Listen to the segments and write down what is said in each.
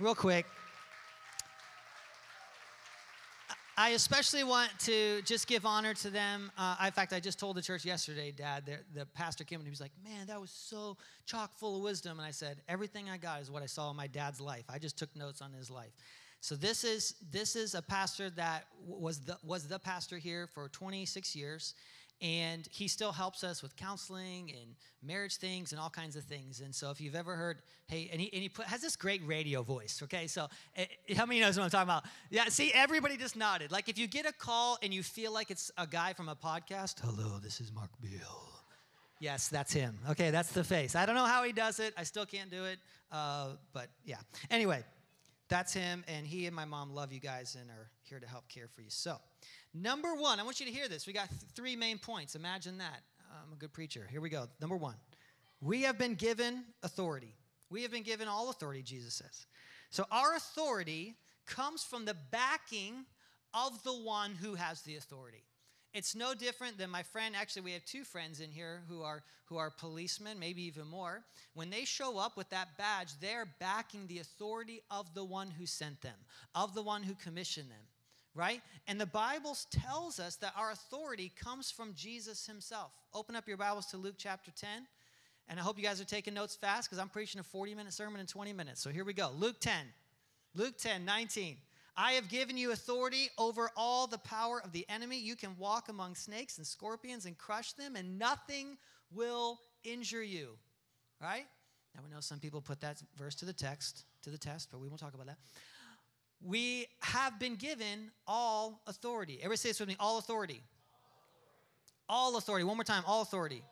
real quick. I especially want to just give honor to them. Uh, in fact, I just told the church yesterday, Dad, the, pastor came and he was like, Man, that was so chock full of wisdom. And I said, Everything I got is what I saw in my dad's life. I just took notes on his life. So this is this is a pastor that was the was the pastor here for 26 years, and he still helps us with counseling and marriage things and all kinds of things. And so, if you've ever heard, hey, and he, and he put, has this great radio voice, okay? So, uh, how many knows what I'm talking about? Yeah, see, everybody just nodded. Like, if you get a call and you feel like it's a guy from a podcast, hello, this is Mark Beal. Yes, that's him. Okay, that's the face. I don't know how he does it. I still can't do it. Uh, but yeah. Anyway, that's him, and he and my mom love you guys and are here to help care for you. So, Number one, I want you to hear this. We got th- three main points. Imagine that. I'm a good preacher. Here we go. Number one, we have been given authority. We have been given all authority, Jesus says. So our authority comes from the backing of the one who has the authority. It's no different than my friend. Actually, we have two friends in here who are who are policemen, maybe even more. When they show up with that badge, they're backing the authority of the one who sent them, of the one who commissioned them right? And the Bible tells us that our authority comes from Jesus himself. Open up your Bibles to Luke chapter 10. And I hope you guys are taking notes fast because I'm preaching a 40 minute sermon in 20 minutes. So here we go. Luke 10. Luke 10, 19. I have given you authority over all the power of the enemy. You can walk among snakes and scorpions and crush them, and nothing will injure you. Right? Now we know some people put that verse to the text, to the test, but we won't talk about that we have been given all authority. Everybody say this with me all authority. All authority. One more time all authority.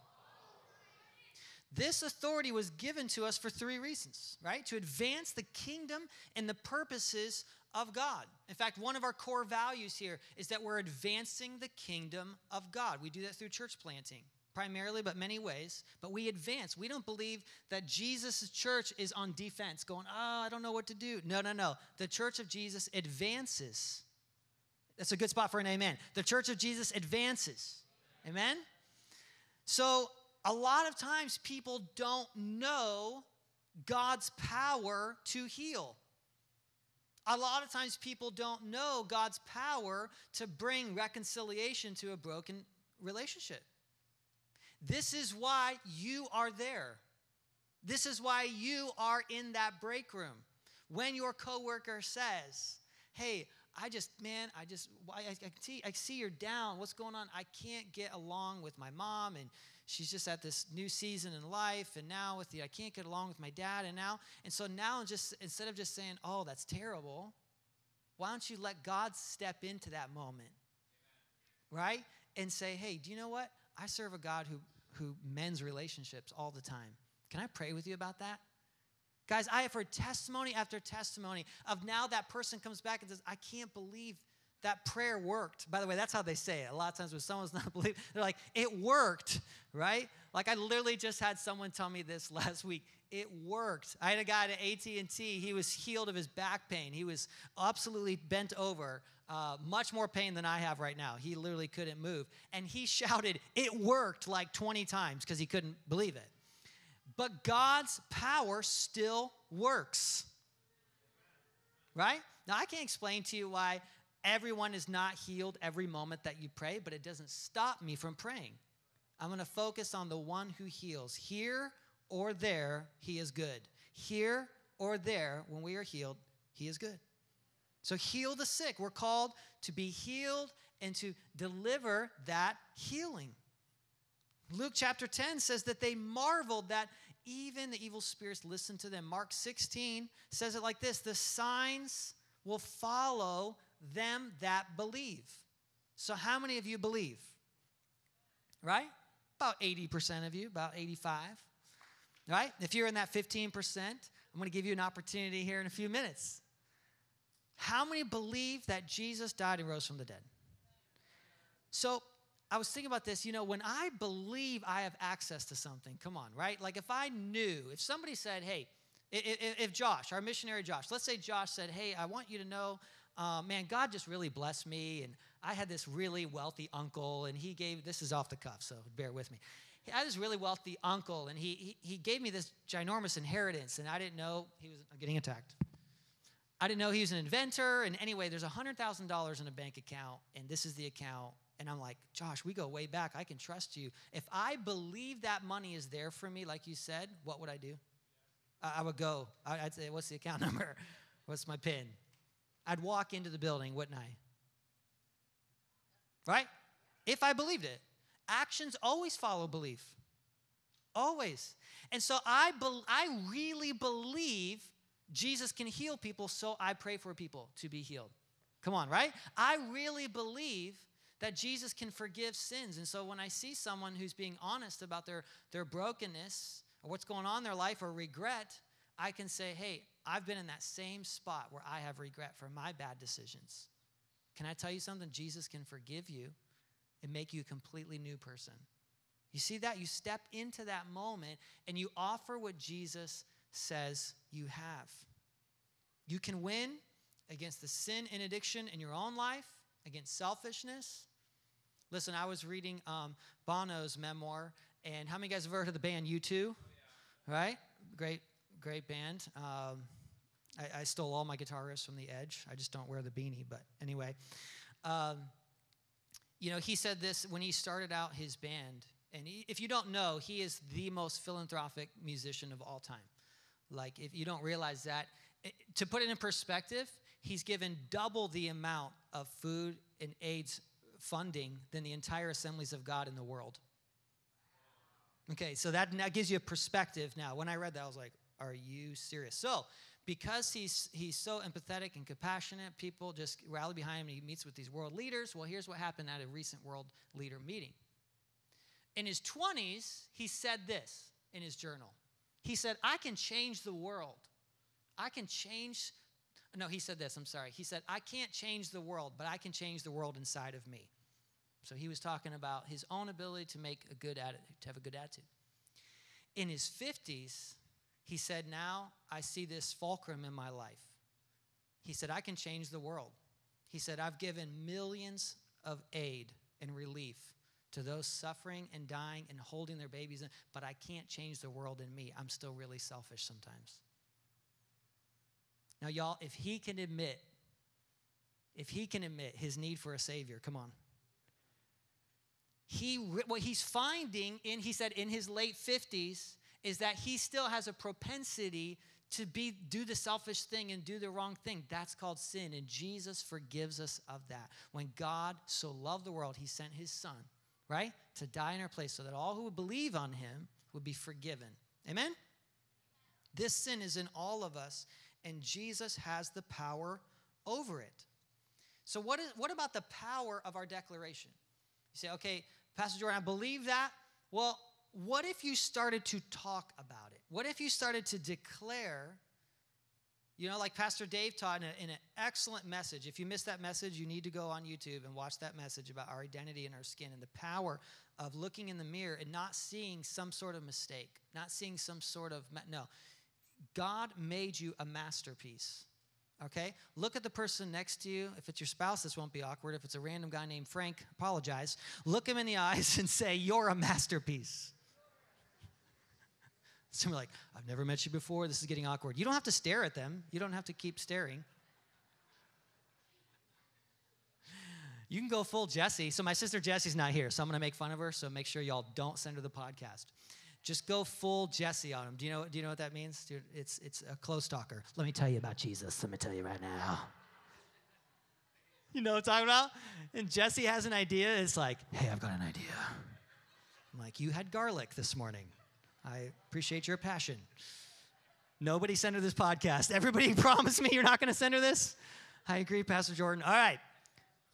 This authority was given to us for three reasons, right? To advance the kingdom and the purposes of God. In fact, one of our core values here is that we're advancing the kingdom of God. We do that through church planting primarily, but many ways. But we advance. We don't believe that Jesus' church is on defense, going, oh, I don't know what to do. No, no, no. The church of Jesus advances. That's a good spot for an amen. The church of Jesus advances. Amen? So, a lot of times people don't know God's power to heal. A lot of times people don't know God's power to bring reconciliation to a broken relationship. This is why you are there. This is why you are in that break room. When your coworker says, "Hey, I just, man, I just, I, I, see, I see you're down. What's going on? I can't get along with my mom, and she's just at this new season in life, and now with the, I can't get along with my dad, and now, and so now, just instead of just saying, "Oh, that's terrible," why don't you let God step into that moment, right, and say, "Hey, do you know what? I serve a God who, who mends relationships all the time. Can I pray with you about that? Guys, I have heard testimony after testimony of now that person comes back and says, I can't believe that prayer worked. By the way, that's how they say it. A lot of times when someone's not believing, they're like, it worked, right? Like I literally just had someone tell me this last week. It worked. I had a guy at AT&T. He was healed of his back pain. He was absolutely bent over uh, much more pain than I have right now. He literally couldn't move. And he shouted, It worked like 20 times because he couldn't believe it. But God's power still works. Right? Now, I can't explain to you why everyone is not healed every moment that you pray, but it doesn't stop me from praying. I'm going to focus on the one who heals. Here or there, he is good. Here or there, when we are healed, he is good. So heal the sick. We're called to be healed and to deliver that healing. Luke chapter 10 says that they marveled that even the evil spirits listened to them. Mark 16 says it like this The signs will follow them that believe. So, how many of you believe? Right? About 80% of you, about 85. Right? If you're in that 15%, I'm going to give you an opportunity here in a few minutes how many believe that Jesus died and rose from the dead? So I was thinking about this, you know, when I believe I have access to something, come on, right? Like if I knew, if somebody said, hey, if Josh, our missionary Josh, let's say Josh said, hey, I want you to know, uh, man, God just really blessed me, and I had this really wealthy uncle, and he gave, this is off the cuff, so bear with me. I had this really wealthy uncle, and he, he, he gave me this ginormous inheritance, and I didn't know he was getting attacked. I didn't know he was an inventor. And anyway, there's $100,000 in a bank account, and this is the account. And I'm like, Josh, we go way back. I can trust you. If I believe that money is there for me, like you said, what would I do? I would go, I'd say, What's the account number? What's my PIN? I'd walk into the building, wouldn't I? Right? If I believed it. Actions always follow belief. Always. And so I, be- I really believe Jesus can heal people, so I pray for people to be healed. Come on, right? I really believe that Jesus can forgive sins. And so when I see someone who's being honest about their, their brokenness or what's going on in their life or regret, I can say, hey, I've been in that same spot where I have regret for my bad decisions. Can I tell you something? Jesus can forgive you and make you a completely new person. You see that? You step into that moment and you offer what Jesus says you have. You can win against the sin and addiction in your own life, against selfishness. Listen, I was reading um, Bono's memoir, and how many guys have heard of the band U2? Oh, yeah. Right? Great, great band. Um, I, I, stole all my guitar riffs from The Edge. I just don't wear the beanie, but anyway. Um, you know, he said this when he started out his band. And he, if you don't know, he is the most philanthropic musician of all time. Like, if you don't realize that, it, to put it in perspective, he's given double the amount of food and AIDS funding than the entire assemblies of God in the world. Okay, so that, that gives you a perspective now. When I read that, I was like, are you serious? So, because he's, he's so empathetic and compassionate, people just rally behind him. He meets with these world leaders. Well, here's what happened at a recent world leader meeting. In his 20s, he said this in his journal. He said, I can change the world. I can change. No, he said this, I'm sorry. He said, I can't change the world, but I can change the world inside of me. So he was talking about his own ability to make a good attitude, to have a good attitude. In his 50s, he said, Now I see this fulcrum in my life. He said, I can change the world. He said, I've given millions of aid and relief to those suffering and dying and holding their babies, but I can't change the world in me. I'm still really selfish sometimes. Now, y'all, if he can admit, if he can admit his need for a Savior, come on. He, what he's finding in, he said, in his late 50s, is that he still has a propensity to be do the selfish thing and do the wrong thing. That's called sin, and Jesus forgives us of that. When God so loved the world, he sent his son right? To die in our place so that all who would believe on him would be forgiven. Amen? This sin is in all of us, and Jesus has the power over it. So, what, is, what about the power of our declaration? You say, okay, Pastor Jordan, I believe that. Well, what if you started to talk about it? What if you started to declare you know, like Pastor Dave taught in, a, in, an excellent message. If you missed that message, you need to go on YouTube and watch that message about our identity and our skin and the power of looking in the mirror and not seeing some sort of mistake, not seeing some sort of, no. God made you a masterpiece. Okay? Look at the person next to you. If it's your spouse, this won't be awkward. If it's a random guy named Frank, apologize. Look him in the eyes and say, You're a masterpiece. Some are like, I've never met you before. This is getting awkward. You don't have to stare at them, you don't have to keep staring. You can go full Jesse. So, my sister Jesse's not here, so I'm going to make fun of her. So, make sure y'all don't send her the podcast. Just go full Jesse on him. Do you know, do you know what that means? Dude, it's, it's a close talker. Let me tell you about Jesus. Let me tell you right now. You know what I'm talking about? And Jesse has an idea. It's like, hey, I've got an idea. I'm like, you had garlic this morning. I appreciate your passion. Nobody send her this podcast. Everybody promise me you're not going to send her this? I agree, Pastor Jordan. All right.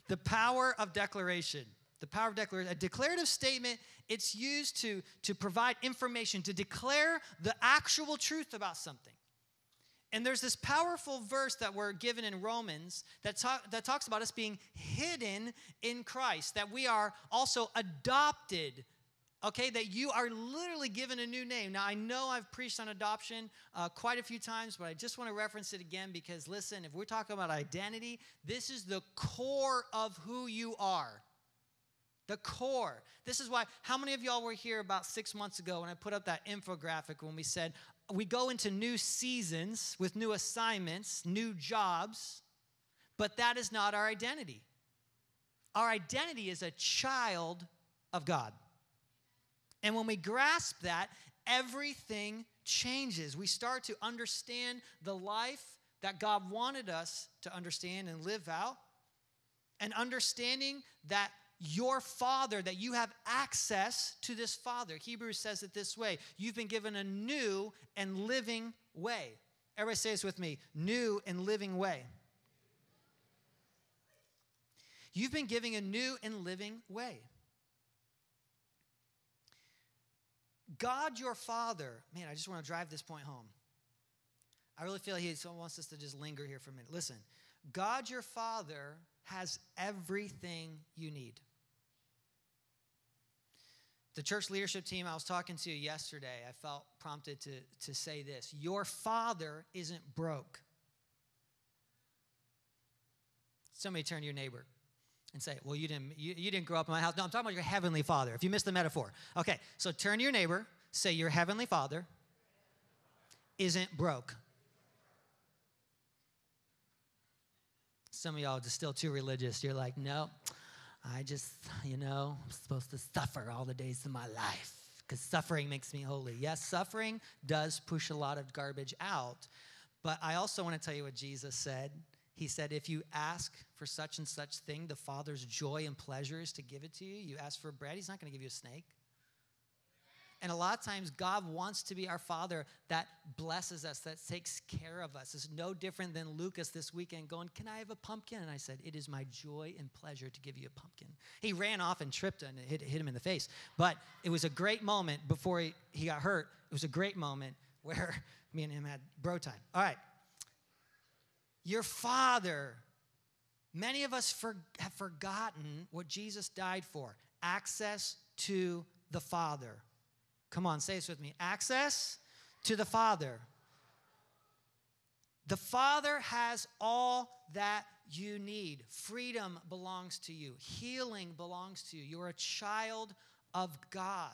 The power of declaration. The power of declaration. A declarative statement, it's used to, to provide information, to declare the actual truth about something. And there's this powerful verse that we're given in Romans that, talk, that talks about us being hidden in Christ, that we are also adopted okay, that you are literally given a new name. Now, I know I've preached on adoption uh, quite a few times, but I just want to reference it again because, listen, if we're talking about identity, this is the core of who you are. The core. This is why, how many of y'all were here about six months ago when I put up that infographic when we said, we go into new seasons with new assignments, new jobs, but that is not our identity. Our identity is a child of God. And when we grasp that, everything changes. We start to understand the life that God wanted us to understand and live out, and understanding that your father, that you have access to this father. Hebrews says it this way you've been given a new and living way. Everybody say this with me new and living way. You've been giving a new and living way. God, your Father, man, I just want to drive this point home. I really feel He wants us to just linger here for a minute. Listen, God, your Father, has everything you need. The church leadership team I was talking to yesterday, I felt prompted to, to say this Your Father isn't broke. Somebody turn to your neighbor and say, Well, you didn't, you, you didn't grow up in my house. No, I'm talking about your heavenly father. If you missed the metaphor. Okay, so turn to your neighbor, say, Your heavenly father isn't broke. Some of y'all are just still too religious. You're like, No, I just, you know, I'm supposed to suffer all the days of my life because suffering makes me holy. Yes, suffering does push a lot of garbage out. But I also want to tell you what Jesus said he said, If you ask for such and such thing, the Father's joy and pleasure is to give it to you. You ask for bread, He's not going to give you a snake. And a lot of times, God wants to be our Father that blesses us, that takes care of us. It's no different than Lucas this weekend going, Can I have a pumpkin? And I said, It is my joy and pleasure to give you a pumpkin. He ran off and tripped and hit, hit him in the face. But it was a great moment before he, he got hurt. It was a great moment where me and him had bro time. All right. Your Father. Many of us for, have forgotten what Jesus died for access to the Father. Come on, say this with me access to the Father. The Father has all that you need. Freedom belongs to you, healing belongs to you. You're a child of God.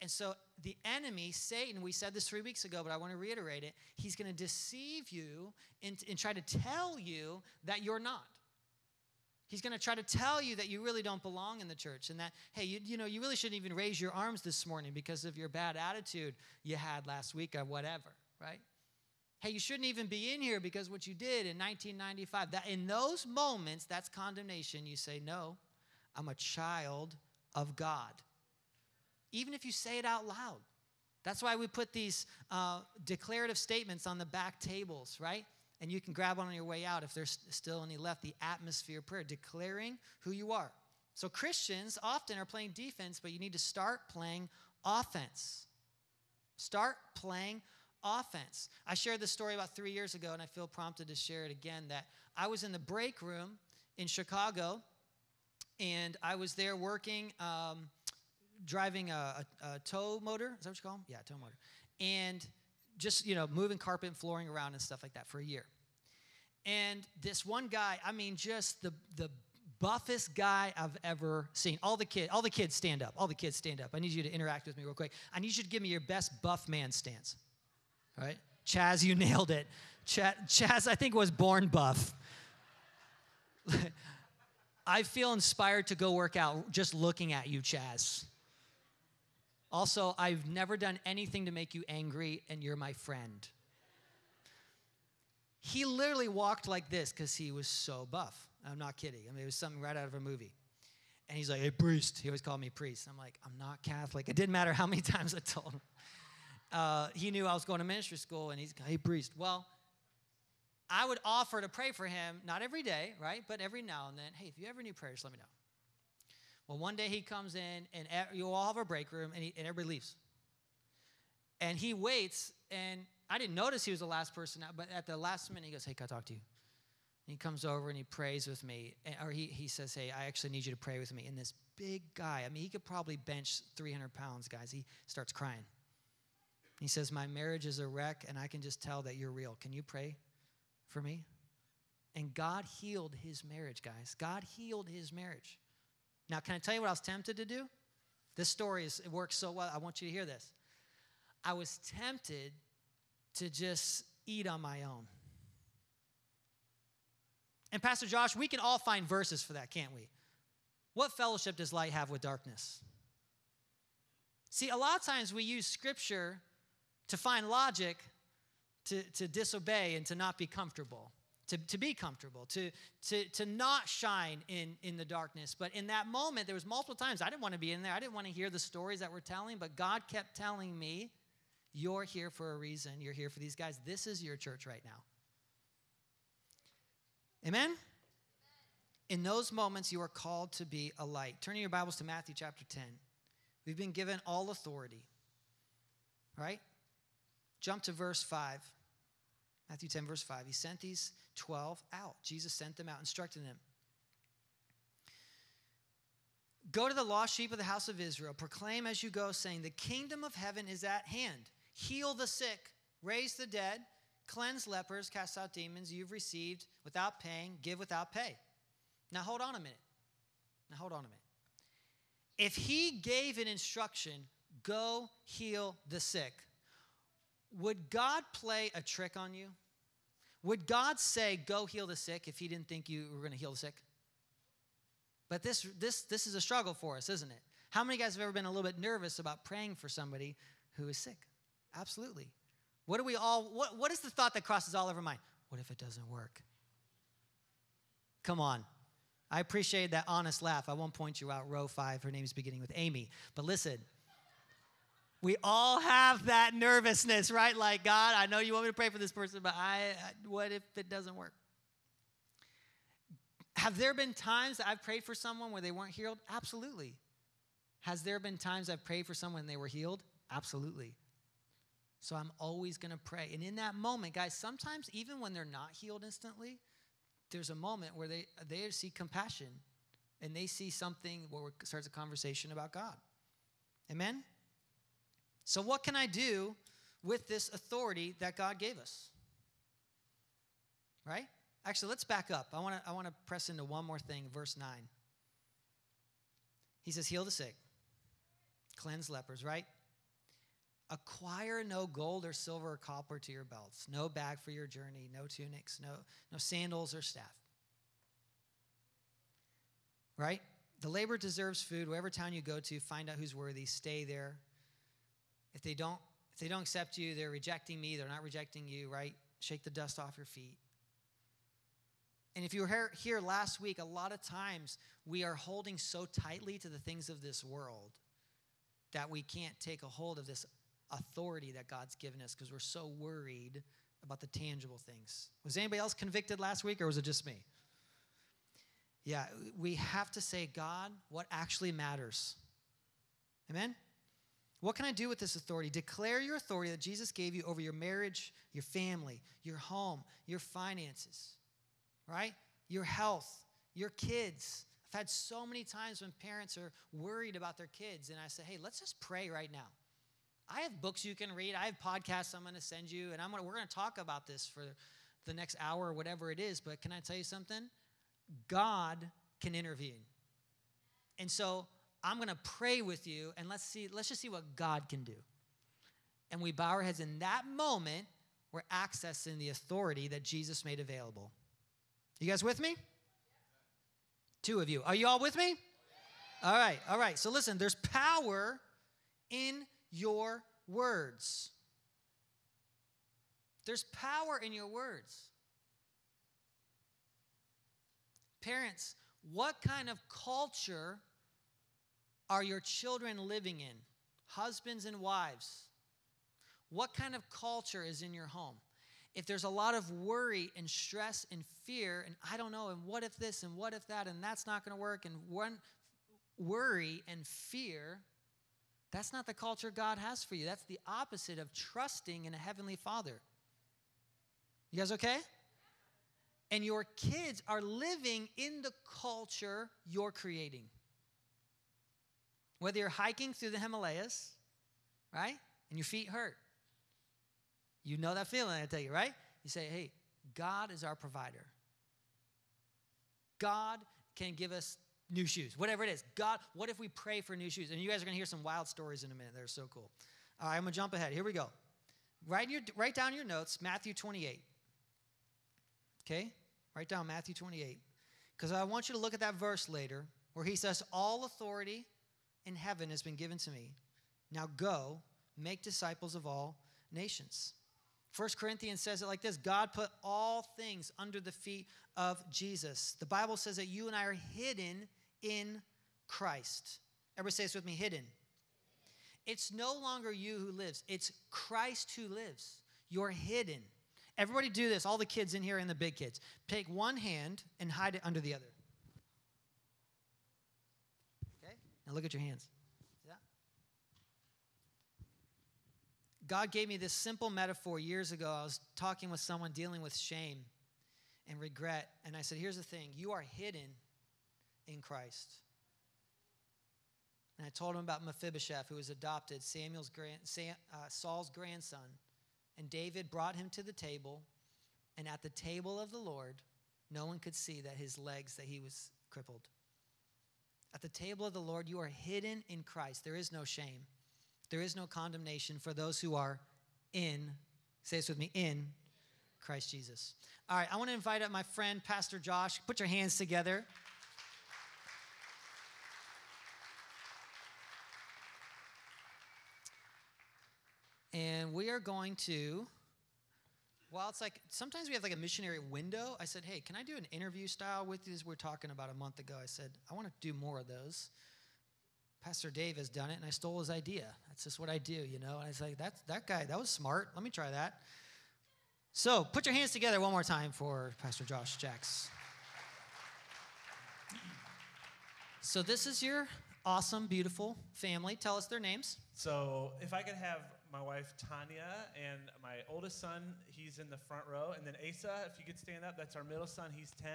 And so the enemy, Satan, we said this three weeks ago, but I want to reiterate it. He's going to deceive you and, and try to tell you that you're not. He's going to try to tell you that you really don't belong in the church and that, hey, you, you know, you really shouldn't even raise your arms this morning because of your bad attitude you had last week or whatever, right? Hey, you shouldn't even be in here because what you did in 1995. That in those moments, that's condemnation. You say, no, I'm a child of God even if you say it out loud. That's why we put these uh, declarative statements on the back tables, right? And you can grab one on your way out if there's still any left. The atmosphere prayer, declaring who you are. So Christians often are playing defense, but you need to start playing offense. Start playing offense. I shared this story about three years ago, and I feel prompted to share it again. That I was in the break room in Chicago, and I was there working. Um, driving a, a, a, tow motor. Is that what you call them? Yeah, tow motor. And just, you know, moving carpet and flooring around and stuff like that for a year. And this one guy, I mean, just the, the buffest guy I've ever seen. All the kids, all the kids stand up. All the kids stand up. I need you to interact with me real quick. I need you to give me your best buff man stance. All right? Chaz, you nailed it. Chaz, Chaz I think was born buff. I feel inspired to go work out just looking at you, Chaz. Also, I've never done anything to make you angry, and you're my friend. He literally walked like this because he was so buff. I'm not kidding. I mean, it was something right out of a movie. And he's like, hey, priest. He always called me priest. I'm like, I'm not Catholic. It didn't matter how many times I told him. Uh, he knew I was going to ministry school, and he's, hey, priest. Well, I would offer to pray for him, not every day, right? But every now and then. Hey, if you ever need prayers, let me know. Well, one day he comes in, and you all have a break room, and, he, and everybody leaves. And he waits, and I didn't notice he was the last person out, but at the last minute, he goes, Hey, can I talk to you? And he comes over and he prays with me, or he, he says, Hey, I actually need you to pray with me. And this big guy, I mean, he could probably bench 300 pounds, guys. He starts crying. He says, My marriage is a wreck, and I can just tell that you're real. Can you pray for me? And God healed his marriage, guys. God healed his marriage. Now, can I tell you what I was tempted to do? This story is, it works so well. I want you to hear this. I was tempted to just eat on my own. And Pastor Josh, we can all find verses for that, can't we? What fellowship does light have with darkness? See, a lot of times we use scripture to find logic to, to disobey and to not be comfortable, to, to be comfortable, to, to, to not shine in, in the darkness. But in that moment, there was multiple times I didn't want to be in there. I didn't want to hear the stories that we're telling, but God kept telling me, you're here for a reason. You're here for these guys. This is your church right now. Amen? In those moments, you are called to be a light. Turning your Bibles to Matthew chapter 10. We've been given all authority, right? Jump to verse 5. Matthew 10, verse 5. He sent these 12 out. Jesus sent them out, instructing them. Go to the lost sheep of the house of Israel. Proclaim as you go, saying, The kingdom of heaven is at hand. Heal the sick, raise the dead, cleanse lepers, cast out demons. You've received without paying, give without pay. Now hold on a minute. Now hold on a minute. If he gave an instruction, go heal the sick, would God play a trick on you? Would God say, go heal the sick if he didn't think you were going to heal the sick? But this, this, this is a struggle for us, isn't it? How many guys have ever been a little bit nervous about praying for somebody who is sick? Absolutely. What do we all, what, what is the thought that crosses all of our mind? What if it doesn't work? Come on. I appreciate that honest laugh. I won't point you out. Row five, her name's beginning with Amy. But listen, we all have that nervousness, right? Like, God, I know you want me to pray for this person, but I, what if it doesn't work? Have there been times that I've prayed for someone where they weren't healed? Absolutely. Has there been times I've prayed for someone and they were healed? Absolutely. So I'm always going to pray. And in that moment, guys, sometimes even when they're not healed instantly, there's a moment where they, they see compassion and they see something where it starts a conversation about God. Amen? So, what can I do with this authority that God gave us? Right? Actually, let's back up. I want to I want to press into one more thing, verse 9. He says, "Heal the sick, cleanse lepers," right? Acquire no gold or silver or copper to your belts, no bag for your journey, no tunics, no no sandals or staff. Right? The labor deserves food. Whatever town you go to, find out who's worthy, stay there. If they don't, if they don't accept you, they're rejecting me, they're not rejecting you, right? Shake the dust off your feet. And if you were here last week, a lot of times we are holding so tightly to the things of this world that we can't take a hold of this authority that God's given us because we're so worried about the tangible things. Was anybody else convicted last week or was it just me? Yeah, we have to say, God, what actually matters? Amen? What can I do with this authority? Declare your authority that Jesus gave you over your marriage, your family, your home, your finances, right? Your health, your kids. I've had so many times when parents are worried about their kids, and I say, hey, let's just pray right now. I have books you can read. I have podcasts I'm going to send you, and I'm gonna, we're going to talk about this for the next hour or whatever it is. But can I tell you something? God can intervene. And so I'm going to pray with you and let's see let's just see what God can do. And we bow our heads in that moment we're accessing the authority that Jesus made available. You guys with me? Two of you. Are you all with me? All right. All right. So listen, there's power in your words. There's power in your words. Parents, what kind of culture are your children living in? Husbands and wives. What kind of culture is in your home? If there's a lot of worry and stress and fear, and I don't know, and what if this and what if that, and that's not going to work, and one worry and fear, that's not the culture God has for you. That's the opposite of trusting in a heavenly Father. You guys okay? And your kids are living in the culture you're creating. Whether you're hiking through the Himalayas, right? And your feet hurt. You know that feeling, I tell you, right? You say, hey, God is our provider. God can give us new shoes, whatever it is. God, what if we pray for new shoes? And you guys are going to hear some wild stories in a minute. They're so cool. All right, I'm going to jump ahead. Here we go. Write, your, write down your notes, Matthew 28. Okay? Write down Matthew 28. Because I want you to look at that verse later where he says, All authority in heaven has been given to me. Now go, make disciples of all nations. 1 Corinthians says it like this God put all things under the feet of Jesus. The Bible says that you and I are hidden in Christ. Everybody say this with me hidden. It's no longer you who lives, it's Christ who lives. You're hidden. Everybody do this, all the kids in here and the big kids. Take one hand and hide it under the other. Okay? Now look at your hands. Yeah. God gave me this simple metaphor years ago. I was talking with someone dealing with shame and regret, and I said, Here's the thing you are hidden in Christ. And I told him about Mephibosheth, who was adopted, Samuel's grand, Sam, uh, Saul's grandson. And David brought him to the table, and at the table of the Lord, no one could see that his legs, that he was crippled. At the table of the Lord, you are hidden in Christ. There is no shame. There is no condemnation for those who are in, say this with me, in Christ Jesus. All right, I want to invite up my friend, Pastor Josh. Put your hands together. And we are going to, well, it's like sometimes we have like a missionary window. I said, hey, can I do an interview style with you? As we are talking about a month ago, I said, I want to do more of those. Pastor Dave has done it, and I stole his idea. That's just what I do, you know. And I was like, that's that guy. That was smart. Let me try that. So put your hands together one more time for Pastor Josh Jacks. So this is your awesome, beautiful family. Tell us their names. So if I could have my wife Tanya, and my oldest son, he's in the front row. And then Asa, if you could stand up, that's our middle son, he's 10.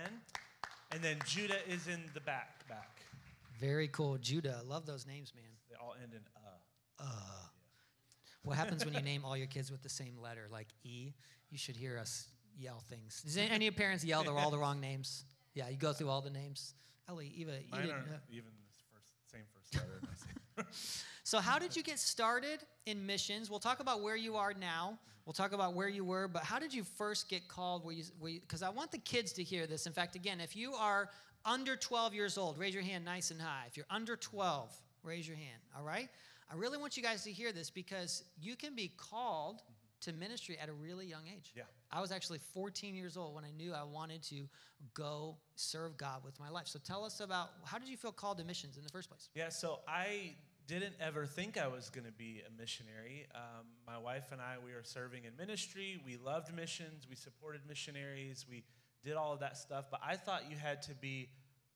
And then Judah is in the back, back. Very cool. Judah, love those names, man. They all end in uh. Uh. Yeah. What happens when you name all your kids with the same letter, like E? You should hear us yell things. Does any parents yell they're all the wrong names? Yeah, you go through all the names. Ellie, Eva, Mine Eden, uh, even the first, same first letter. So, how did you get started in missions? We'll talk about where you are now. We'll talk about where you were, but how did you first get called? Because I want the kids to hear this. In fact, again, if you are under 12 years old, raise your hand nice and high. If you're under 12, raise your hand. All right? I really want you guys to hear this because you can be called to ministry at a really young age. Yeah. I was actually 14 years old when I knew I wanted to go serve God with my life. So tell us about how did you feel called to missions in the first place? Yeah, so I didn't ever think I was going to be a missionary. Um, my wife and I, we were serving in ministry. We loved missions. We supported missionaries. We did all of that stuff. But I thought you had to be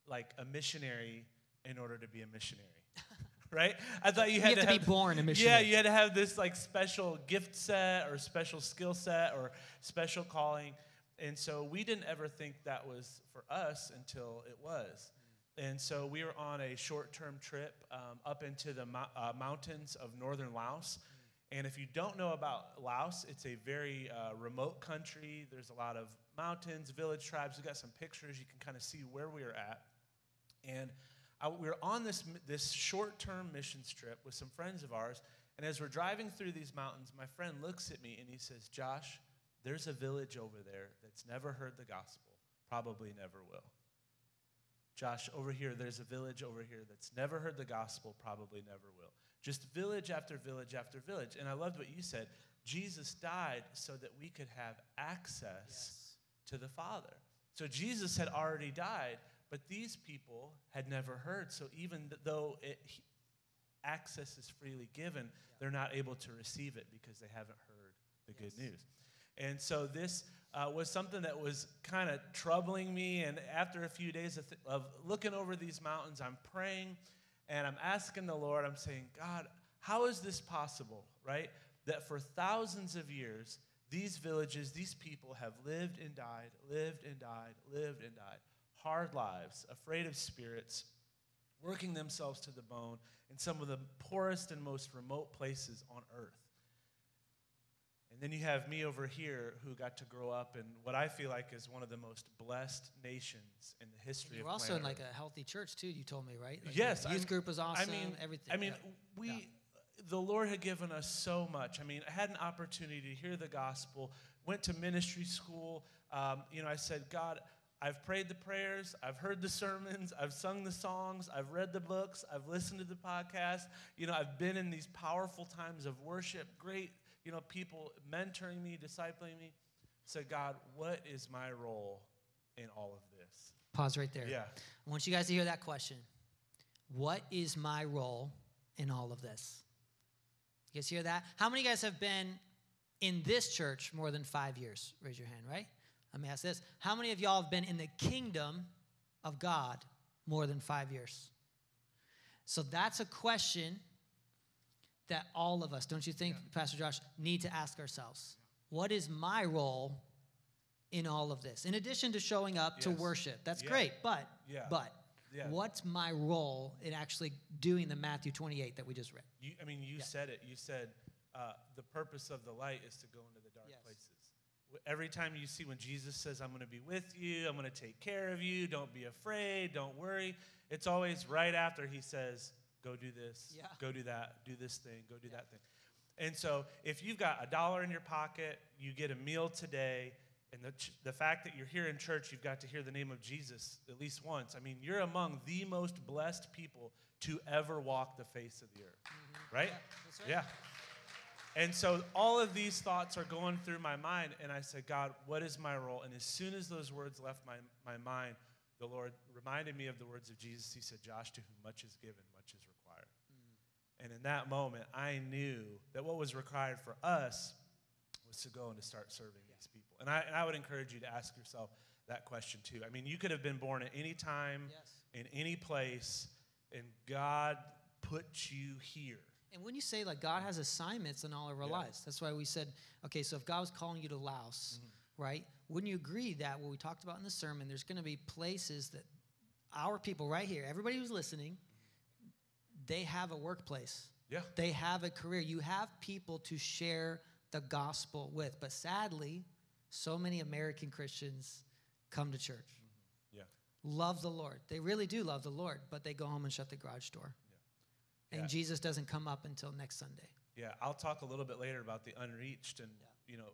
like a missionary in order to be a missionary. right? I thought you had you to, to have, be born a missionary. Yeah, you had to have this like special gift set or special skill set or special calling. And so we didn't ever think that was for us until it was. And so we were on a short term trip um, up into the uh, mountains of northern Laos. And if you don't know about Laos, it's a very uh, remote country. There's a lot of mountains, village tribes. We've got some pictures. You can kind of see where we were at. And I, we were on this, this short term missions trip with some friends of ours. And as we're driving through these mountains, my friend looks at me and he says, Josh, there's a village over there that's never heard the gospel, probably never will. Josh, over here, there's a village over here that's never heard the gospel, probably never will. Just village after village after village. And I loved what you said. Jesus died so that we could have access yes. to the Father. So Jesus had already died, but these people had never heard. So even though it, access is freely given, yeah. they're not able to receive it because they haven't heard the yes. good news. And so this uh, was something that was kind of troubling me. And after a few days of, th- of looking over these mountains, I'm praying and I'm asking the Lord, I'm saying, God, how is this possible, right? That for thousands of years, these villages, these people have lived and died, lived and died, lived and died. Hard lives, afraid of spirits, working themselves to the bone in some of the poorest and most remote places on earth. And then you have me over here who got to grow up in what I feel like is one of the most blessed nations in the history You're of also in like a healthy church too, you told me, right? Like yes. youth I'm, group was awesome, I mean, everything. I mean, yeah. we yeah. the Lord had given us so much. I mean, I had an opportunity to hear the gospel, went to ministry school. Um, you know, I said, God, I've prayed the prayers, I've heard the sermons, I've sung the songs, I've read the books, I've listened to the podcast. You know, I've been in these powerful times of worship, great, you know, people mentoring me, discipling me. Said, God, what is my role in all of this? Pause right there. Yeah. I want you guys to hear that question. What is my role in all of this? You guys hear that? How many of you guys have been in this church more than five years? Raise your hand, right? Let me ask this. How many of y'all have been in the kingdom of God more than five years? So that's a question that all of us, don't you think, Pastor Josh, need to ask ourselves. What is my role in all of this? In addition to showing up to worship, that's Yeah. great, but, Yeah. but, Yeah. what's my role in actually doing the Matthew 28 that we just read? You, I mean, you Yeah. said it. You said uh, the purpose of the light is to go into the dark Yes. places. Every time you see when Jesus says, I'm going to be with you, I'm going to take care of you, don't be afraid, don't worry, it's always right after he says, go do this, Yeah. go do that, do this thing, go do that thing. And so if you've got a dollar in your pocket, you get a meal today, and the, ch- the fact that you're here in church, you've got to hear the name of Jesus at least once. I mean, you're among the most blessed people to ever walk the face of the earth, mm-hmm. right? Yeah, right. Yeah. And so all of these thoughts are going through my mind, and I said, God, what is my role? And as soon as those words left my, my mind, the Lord reminded me of the words of Jesus. He said, Josh, to whom much is given, much is required. And in that moment, I knew that what was required for us was to go and to start serving these people. And I, and I would encourage you to ask yourself that question too. I mean, you could have been born at any time, Yes. in any place, and God put you here. And when you say like God has assignments in all of our Yeah. lives, that's why we said, okay, so if God was calling you to Laos, mm-hmm. right? Wouldn't you agree that what we talked about in the sermon, there's going to be places that our people right here, everybody who's listening, they have a workplace. Yeah. They have a career. You have people to share the gospel with. But sadly, so many American Christians come to church, mm-hmm. Yeah. love the Lord. They really do love the Lord, but they go home and shut the garage door. Yeah. And Yeah. Jesus doesn't come up until next Sunday. Yeah, I'll talk a little bit later about the unreached and you know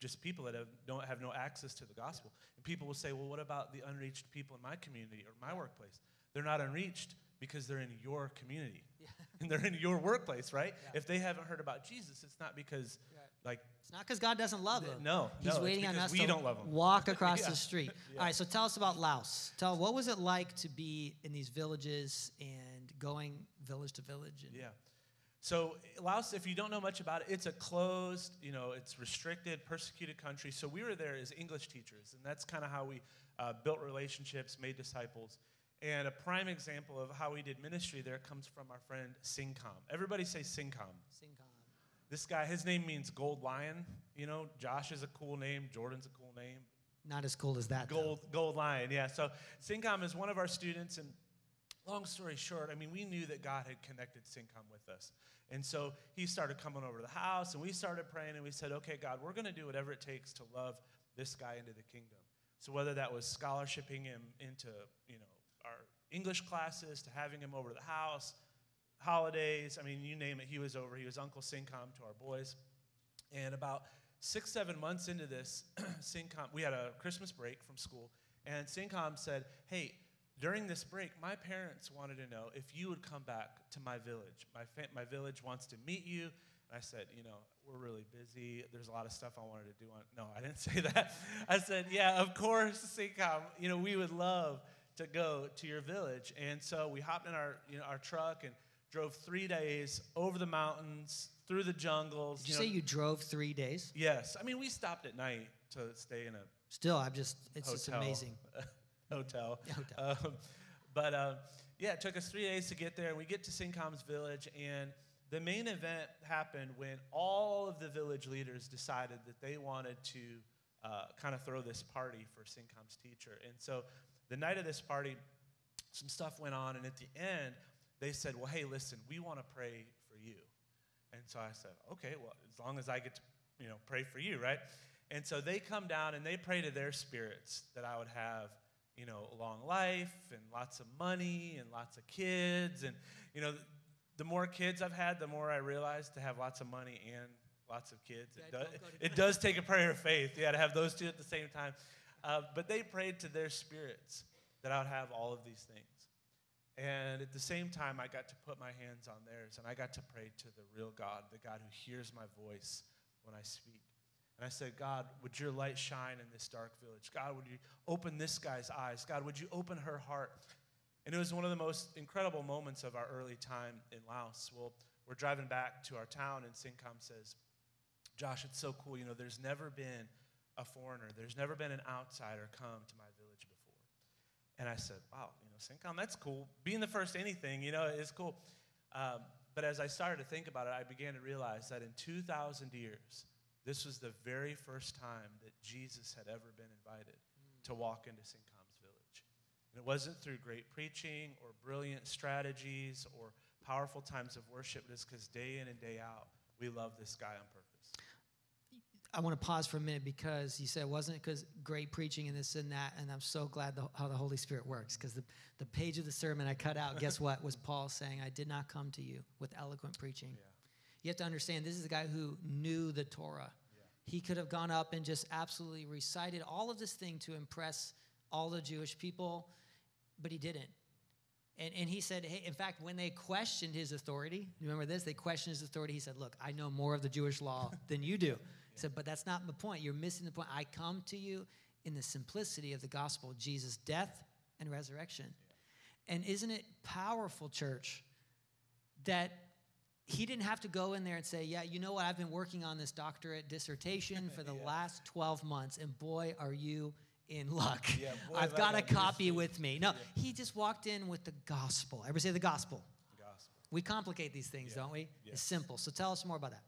just people that have, don't have no access to the gospel. And people will say, "Well, what about the unreached people in my community or my workplace?" They're not unreached because they're in your community and they're in your workplace, right? Yeah. If they haven't heard about Jesus, it's not because Right. like It's not because God doesn't love them. no, He's no, waiting on us we to don't love walk across Yeah. the street. Yeah. All right, so tell us about Laos. Tell what was it like to be in these villages and going village to village? And, Yeah. So Laos, if you don't know much about it, it's a closed, you know, it's restricted, persecuted country. So we were there as English teachers, and that's kind of how we uh, built relationships, made disciples. And a prime example of how we did ministry there comes from our friend Singcom. Everybody say Singcom. Singcom. This guy, his name means gold lion. You know, Josh is a cool name, Jordan's a cool name. Not as cool as that. though. Gold, gold lion, yeah. So Syncom is one of our students, and long story short, I mean, we knew that God had connected Syncom with us. And so he started coming over to the house, and we started praying, and we said, okay, God, we're going to do whatever it takes to love this guy into the kingdom. So whether that was scholarshiping him into, you know, English classes, to having him over to the house, holidays, I mean, you name it, he was over. He was Uncle Syncom to our boys. And about six, seven months into this, Syncom, we had a Christmas break from school, and Syncom said, Hey, during this break, my parents wanted to know if you would come back to my village. My, fa- my village wants to meet you. And I said, You know, we're really busy. There's a lot of stuff I wanted to do. On. No, I didn't say that. I said, Yeah, of course, Syncom. You know, we would love to go to your village. And so we hopped in our, you know, our truck and drove three days over the mountains, through the jungles. Did you know, say you drove three days? Yes. I mean, we stopped at night to stay in a Still, I'm just, it's just amazing. hotel. Hotel. Um, but um, yeah, it took us three days to get there, and we get to Syncom's village, and the main event happened when all of the village leaders decided that they wanted to uh, kind of throw this party for Syncom's teacher. And so the night of this party, some stuff went on, and at the end, they said, Well, hey, listen, we want to pray for you. And so I said, Okay, well, as long as I get to, you know, pray for you, right? And so they come down and they pray to their spirits that I would have, you know, a long life and lots of money and lots of kids. And, you know, the more kids I've had, the more I realized to have lots of money and lots of kids. It, does, don't go to- it does take a prayer of faith, yeah, to have those two at the same time. Uh, but they prayed to their spirits that I would have all of these things. And at the same time, I got to put my hands on theirs and I got to pray to the real God, the God who hears my voice when I speak. And I said, God, would your light shine in this dark village? God, would you open this guy's eyes? God, would you open her heart? And it was one of the most incredible moments of our early time in Laos. Well, we're driving back to our town, and Syncom says, Josh, it's so cool. You know, there's never been a foreigner, there's never been an outsider come to my village before. And I said, wow, you know, Syncom, that's cool. Being the first anything, you know, is cool. Um, but as I started to think about it, I began to realize that in 2,000 years, this was the very first time that Jesus had ever been invited to walk into Syncom's village. And it wasn't through great preaching or brilliant strategies or powerful times of worship, it's because day in and day out, we love this guy on purpose. I want to pause for a minute because you said it wasn't because great preaching and this and that, and I'm so glad the, how the Holy Spirit works. Because the, the page of the sermon I cut out, guess what? Was Paul saying, "I did not come to you with eloquent preaching." Yeah. You have to understand, this is a guy who knew the Torah. He could have gone up and just absolutely recited all of this thing to impress all the Jewish people, but he didn't. And, and he said, hey, in fact, when they questioned his authority, remember this? They questioned his authority. He said, look, I know more of the Jewish law than you do. Said, but that's not the point. You're missing the point. I come to you in the simplicity of the gospel, Jesus' death and resurrection. And isn't it powerful, church, that he didn't have to go in there and say, Yeah, you know what? I've been working on this doctorate dissertation for the Yeah. last 12 months, and boy, are you in luck. Yeah, boy, I've got a copy with me. No, he just walked in with the gospel. Everybody say the gospel. Gospel. We complicate these things, Yeah. don't we? Yes. It's simple. So tell us more about that.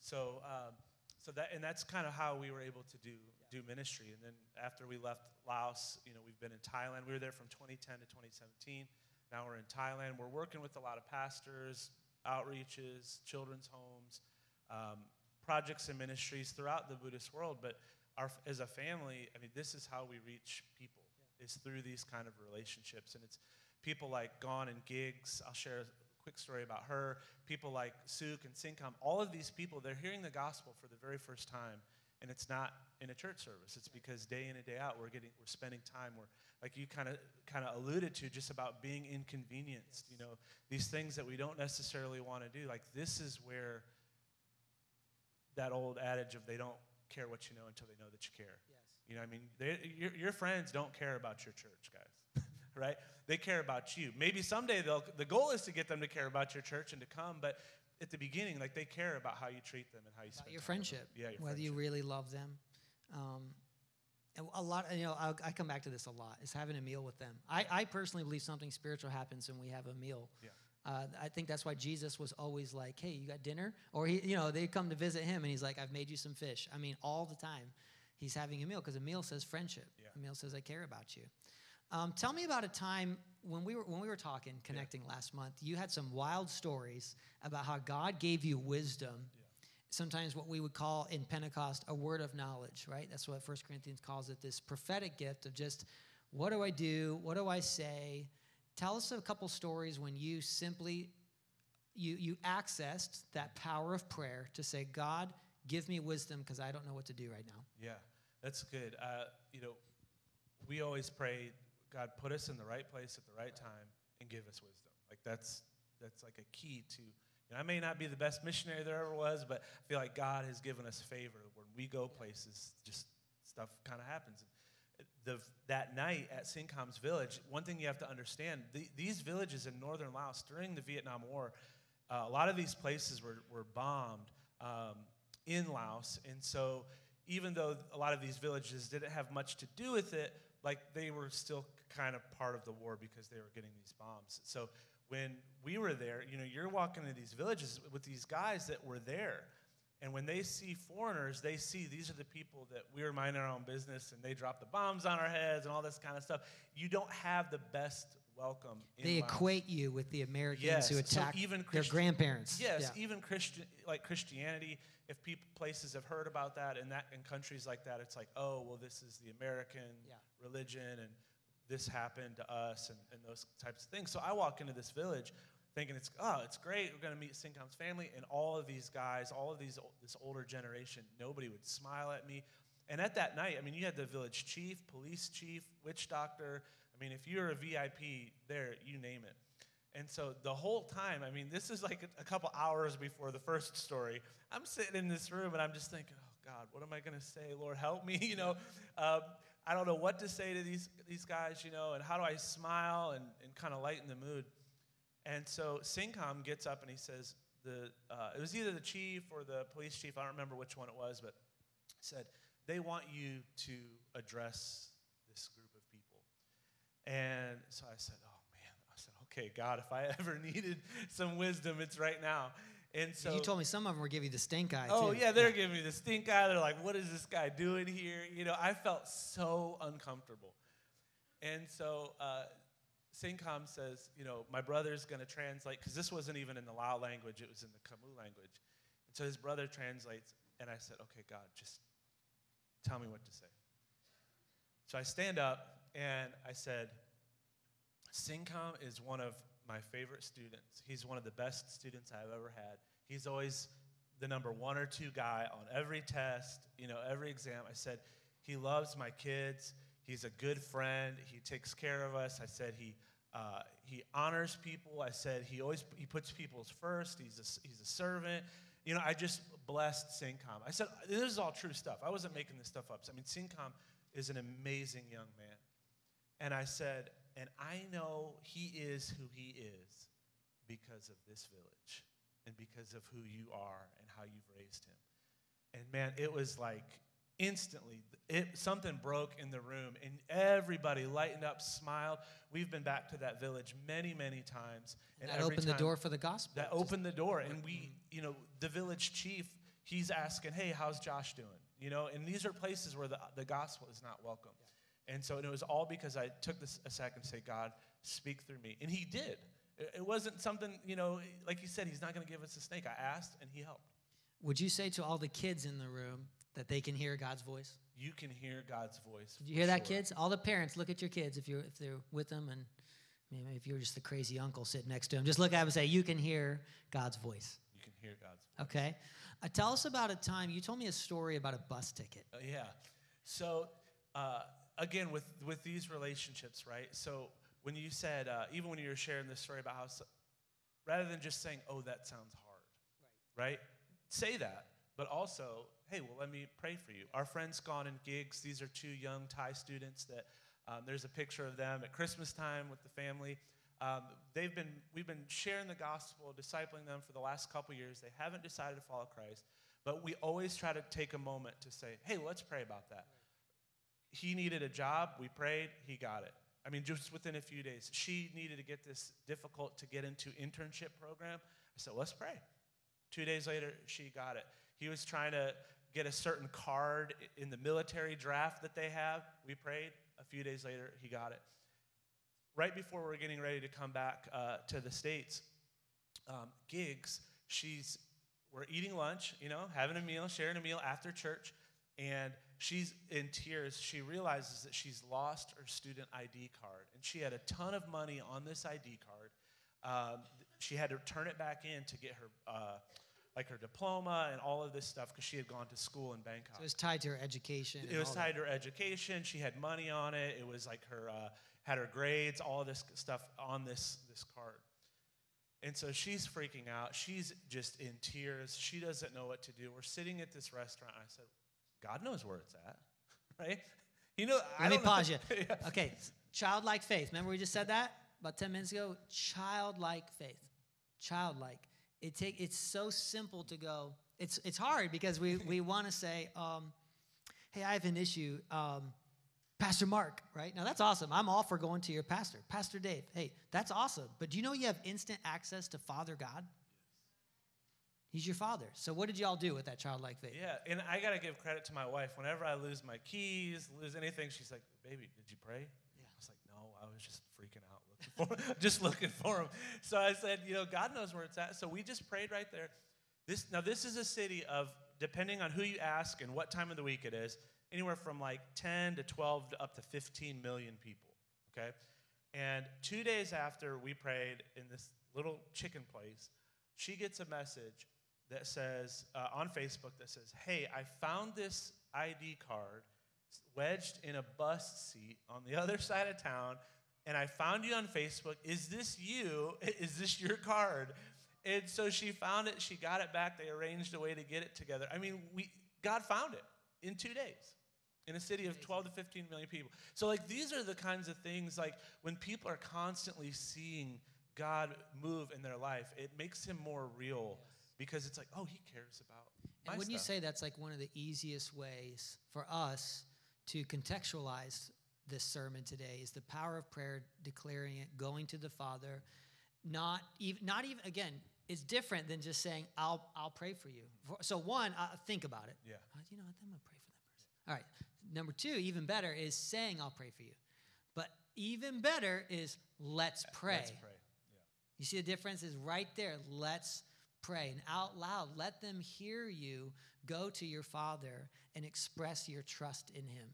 So, um, so that and that's kind of how we were able to do do ministry. And then after we left Laos, you know, we've been in Thailand. We were there from 2010 to 2017. Now we're in Thailand. We're working with a lot of pastors, outreaches, children's homes, um, projects and ministries throughout the Buddhist world. But our, as a family, I mean, this is how we reach people. Is through these kind of relationships, and it's people like Gone and Gigs. I'll share quick story about her. People like Suk and Syncom. All of these people, they're hearing the gospel for the very first time, and it's not in a church service. It's because day in and day out, we're getting, we're spending time. We're like you kind of, kind of alluded to, just about being inconvenienced. You know, these things that we don't necessarily want to do. Like this is where that old adage of they don't care what you know until they know that you care. Yes. You know, I mean, they, your, your friends don't care about your church, guys, right? They care about you. Maybe someday they'll. The goal is to get them to care about your church and to come, but at the beginning, like they care about how you treat them and how you spend your friendship. Yeah, your whether you really love them. Um, a lot, you know, I'll, I come back to this a lot, is having a meal with them. I, I personally believe something spiritual happens when we have a meal. Yeah. Uh, I think that's why Jesus was always like, "Hey, you got dinner?" Or he, you know, they come to visit him, and he's like, "I've made you some fish." I mean, all the time, he's having a meal because a meal says friendship. Yeah. A meal says I care about you. Um, tell me about a time when we were when we were talking, connecting last month. You had some wild stories about how God gave you wisdom. Sometimes what we would call in Pentecost a word of knowledge, right? That's what First Corinthians calls it. This prophetic gift of just what do I do? What do I say? Tell us a couple stories when you simply you you accessed that power of prayer to say, God, give me wisdom because I don't know what to do right now. Yeah, that's good. Uh, you know, we always pray, God, put us in the right place at the right time and give us wisdom. Like that's that's like a key to. You know, I may not be the best missionary there ever was, but I feel like God has given us favor. When we go places, just stuff kind of happens. The, that night at Syncom's village, one thing you have to understand: the, these villages in northern Laos during the Vietnam War, uh, a lot of these places were were bombed um, in Laos, and so even though a lot of these villages didn't have much to do with it, like they were still kind of part of the war because they were getting these bombs. So when we were there, you know, you're walking into these villages with these guys that were there. And when they see foreigners, they see these are the people that we were minding our own business and they drop the bombs on our heads and all this kind of stuff. You don't have the best welcome in They equate you with the Americans Yes, who so attacked even their grandparents. Yes, Yeah. even Christian like Christianity, if people places have heard about that and that in countries like that, it's like, oh, well, this is the American Yeah. religion and this happened to us and, and those types of things. So I walk into this village thinking it's oh it's great we're going to meet Syncom's family and all of these guys all of these this older generation nobody would smile at me and at that night I mean you had the village chief police chief witch doctor I mean if you're a VIP there you name it. And so the whole time I mean this is like a, couple hours before the first story. I'm sitting in this room and I'm just thinking oh God what am I going to say? Lord help me you know? Um, I don't know what to say to these these guys you know and how do I smile and, and kind of lighten the mood. And so Syncom gets up and he says, the, uh, it was either the chief or the police chief, I don't remember which one it was, but said, they want you to address this group of people. And so I said, oh man, I said, okay, God, if I ever needed some wisdom, it's right now. And so you told me some of them were giving you the stink eye. Oh too. yeah, they're giving me the stink eye. They're like, "What is this guy doing here?" You know, I felt so uncomfortable. And so uh, Syncom says, you know, my brother's going to translate, because this wasn't even in the Lao language, it was in the Khmu language. And so his brother translates, and I said, okay, God, just tell me what to say. So I stand up and I said, Syncom is one of my favorite students. He's one of the best students I've ever had. He's always the number one or two guy on every test, you know, every exam. I said, he loves my kids. He's a good friend. He takes care of us. I said he, uh, he honors people. I said he always he puts people first. He's a, he's a servant. You know, I just blessed Syncom. I said, this is all true stuff. I wasn't making this stuff up. I mean, Syncom is an amazing young man. And I said, and I know he is who he is because of this village and because of who you are and how you've raised him. And man, it was like instantly it, something broke in the room and everybody lightened up smiled. We've been back to that village many many times. And that opened the door for the gospel. that opened the door and we mm-hmm. you know the village chief he's asking hey how's josh doing? You know and these are places where the, the gospel is not welcome. Yeah. And so it was all because i took this a second to say god speak through me and he did it wasn't something you know like you said he's not going to give us a snake i asked and he helped would you say to all the kids in the room that they can hear God's voice? You can hear God's voice. Did you hear that, kids? All the parents, look at your kids if you're if they're with them, and maybe if you're just the crazy uncle sitting next to them, just look at them and say, "You can hear God's voice." You can hear God's voice. Okay. Uh, tell us about a time you told me a story about a bus ticket. Uh, yeah. So uh, again, with with these relationships, right? So when you said, uh, even when you were sharing this story about how, rather than just saying, "Oh, that sounds hard," right? right? Say that, but also hey, well, let me pray for you. Our friends gone in gigs. These are two young Thai students that um, there's a picture of them at Christmas time with the family. Um, they've been, we've been sharing the gospel, discipling them for the last couple years. They haven't decided to follow Christ, but we always try to take a moment to say, hey, let's pray about that. He needed a job. We prayed. He got it. I mean, just within a few days. She needed to get this difficult to get into internship program. I said, let's pray. Two days later, she got it. He was trying to get a certain card in the military draft that they have. We prayed. A few days later, he got it. Right before we are getting ready to come back uh, to the States, um, Gigs, she's, we're eating lunch, you know, having a meal, sharing a meal after church, and she's in tears. She realizes that she's lost her student ID card, and she had a ton of money on this ID card. Um, she had to turn it back in to get her uh, like her diploma and all of this stuff because she had gone to school in Bangkok. So it was tied to her education. It was tied that. to her education. She had money on it. It was like her uh, had her grades, all of this stuff on this this card. And so she's freaking out. She's just in tears. She doesn't know what to do. We're sitting at this restaurant. I said, God knows where it's at, right? You know, Let I me pause know. you. yeah. Okay, childlike faith. Remember we just said that about 10 minutes ago? Childlike faith. Childlike it take it's so simple to go. It's it's hard because we we want to say, um, hey, I have an issue. Um, Pastor Mark, right? Now that's awesome. I'm all for going to your pastor, Pastor Dave. Hey, that's awesome. But do you know you have instant access to Father God? He's your father. So what did y'all do with that childlike faith? Yeah, and I gotta give credit to my wife. Whenever I lose my keys, lose anything, she's like, "Baby, did you pray?" Yeah. I was like, "No, I was just freaking out." Looking for, just looking for him. So I said, you know, God knows where it's at. So we just prayed right there. This now this is a city of depending on who you ask and what time of the week it is, anywhere from like 10 to 12 to up to 15 million people. Okay, and two days after we prayed in this little chicken place. She gets a message that says uh, on Facebook that says, "Hey, I found this ID card wedged in a bus seat on the other side of town, and I found you on Facebook. Is this you? Is this your card?" And so she found it. She got it back. They arranged a way to get it together. I mean, we God found it in two days in a city of 12 to 15 million people. So, like, these are the kinds of things, like, when people are constantly seeing God move in their life, it makes him more real because it's like, oh, he cares about. And wouldn't stuff. you say that's like one of the easiest ways for us to contextualize this sermon today is the power of prayer, declaring it, going to the Father, not even, not even again. It's different than just saying, "I'll, I'll pray for you." So one, uh, think about it. Yeah. Uh, you know? I'm gonna pray for that person. All right. Number two, even better, is saying, "I'll pray for you." But even better is let's pray. Let's pray. Yeah. You see the difference is right there. Let's pray and out loud. Let them hear you go to your Father and express your trust in Him.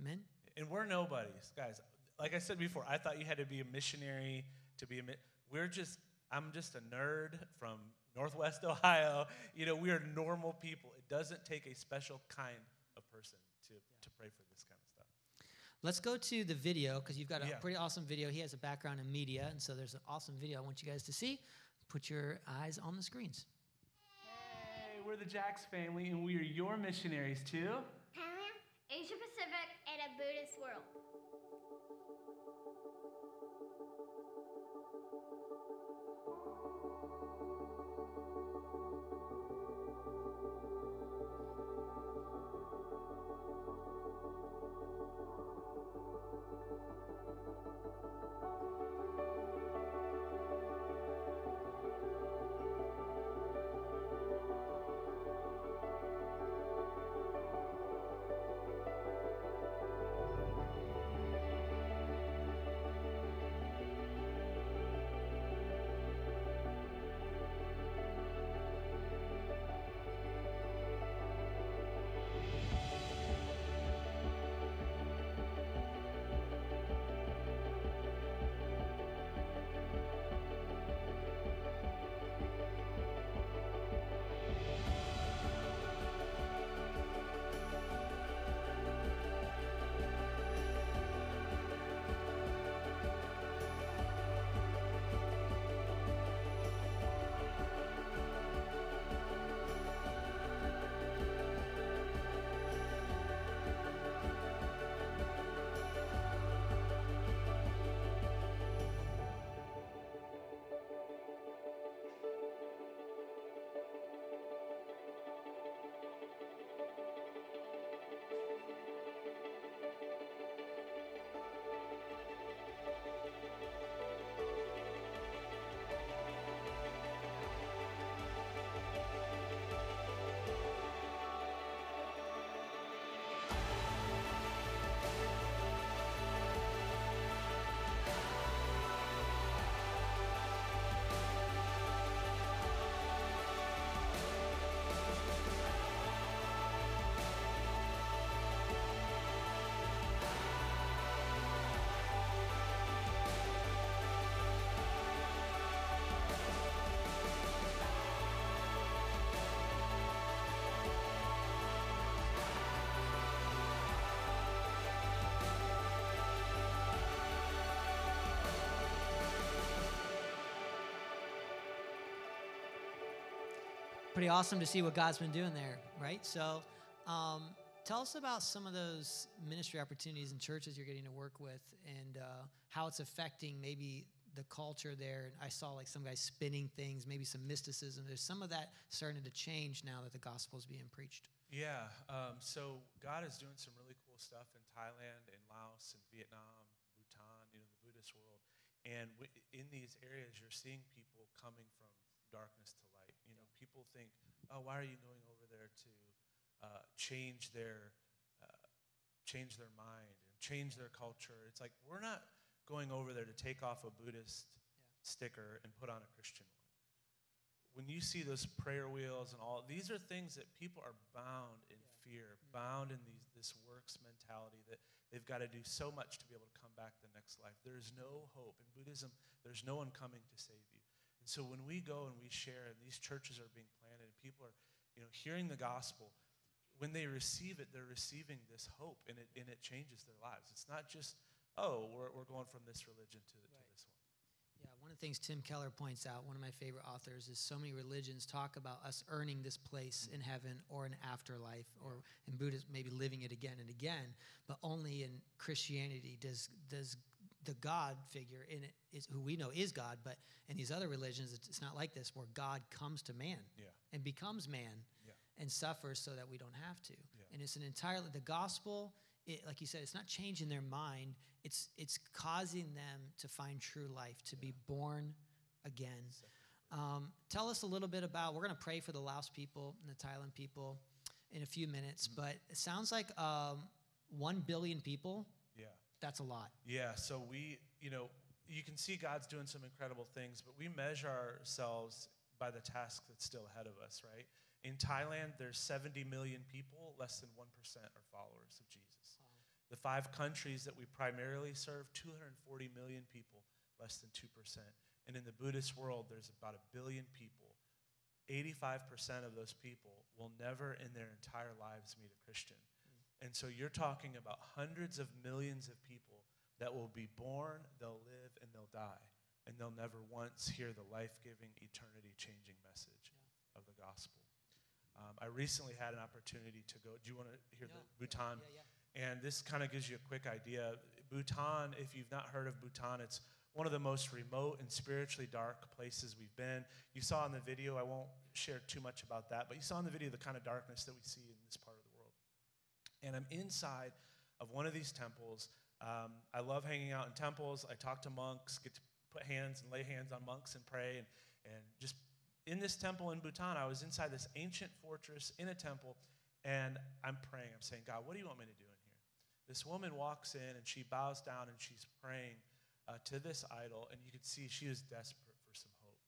Amen. And we're nobodies, guys. Like I said before, I thought you had to be a missionary to be a. Mi- we're just. I'm just a nerd from Northwest Ohio. You know, we are normal people. It doesn't take a special kind of person to to pray for this kind of stuff. Let's go to the video because you've got a Yeah. pretty awesome video. He has a background in media, and so there's an awesome video I want you guys to see. Put your eyes on the screens. Hey, we're the Jax family, and we are your missionaries too. Thailand, Asia Pacific, and a Buddhist world. Pretty awesome to see what God's been doing there, right? So, um, tell us about some of those ministry opportunities and churches you're getting to work with, and uh, how it's affecting maybe the culture there. And I saw like some guys spinning things, maybe some mysticism. There's some of that starting to change now that the gospel is being preached. Yeah. Um, so God is doing some really cool stuff in Thailand, in Laos, in Vietnam, Bhutan, you know, the Buddhist world. And in these areas, you're seeing people coming from darkness to light. You know, people think, oh, why are you going over there to uh, change their uh, change their mind and change their culture? It's like we're not going over there to take off a Buddhist sticker and put on a Christian one. When you see those prayer wheels and all these are things that people are bound in fear bound in these, this works mentality that they've got to do so much to be able to come back the next life. There's no hope. In buddhism there's no one coming to save you And so when we go and we share, and these churches are being planted, and people are, you know, hearing the gospel, when they receive it, they're receiving this hope, and it and it changes their lives. It's not just, oh, we're, we're going from this religion to, to this one. Yeah, one of the things Tim Keller points out, one of my favorite authors, is so many religions talk about us earning this place in heaven or an afterlife, or in Buddhism, maybe living it again and again. But only in Christianity does does the God figure in it is who we know is God. But in these other religions, it's, not like this, where God comes to man Yeah. and becomes man Yeah. and suffers so that we don't have to. Yeah. And it's an entirely the gospel. It, like you said, it's not changing their mind. It's it's causing them to find true life, to be born again. Um, tell us a little bit about. We're going to pray for the Laos people and the Thailand people in a few minutes, Mm-hmm. but it sounds like um, one billion people. That's a lot. Yeah, so we, you know, you can see God's doing some incredible things, but we measure ourselves by the task that's still ahead of us, right? In Thailand, there's 70 million people, less than 1% are followers of Jesus. The five countries that we primarily serve, 240 million people, less than 2%. And in the Buddhist world, there's about a billion people. 85% of those people will never in their entire lives meet a Christian. And so you're talking about hundreds of millions of people that will be born, they'll live, and they'll die. And they'll never once hear the life giving, eternity changing message of the gospel. Um, I recently had an opportunity to go. Do you want to hear Yeah, the Bhutan? yeah, yeah. And this kind of gives you a quick idea. Bhutan, if you've not heard of Bhutan, it's one of the most remote and spiritually dark places we've been. You saw in the video, I won't share too much about that, but you saw in the video the kind of darkness that we see in this part of the world. And I'm inside of one of these temples. Um, I love hanging out in temples. I talk to monks, get to put hands and lay hands on monks and pray. And, and just in this temple in Bhutan, I was inside this ancient fortress in a temple, and I'm praying. I'm saying, God, what do you want me to do in here? This woman walks in and she bows down and she's praying uh, to this idol, and you could see she was desperate for some hope.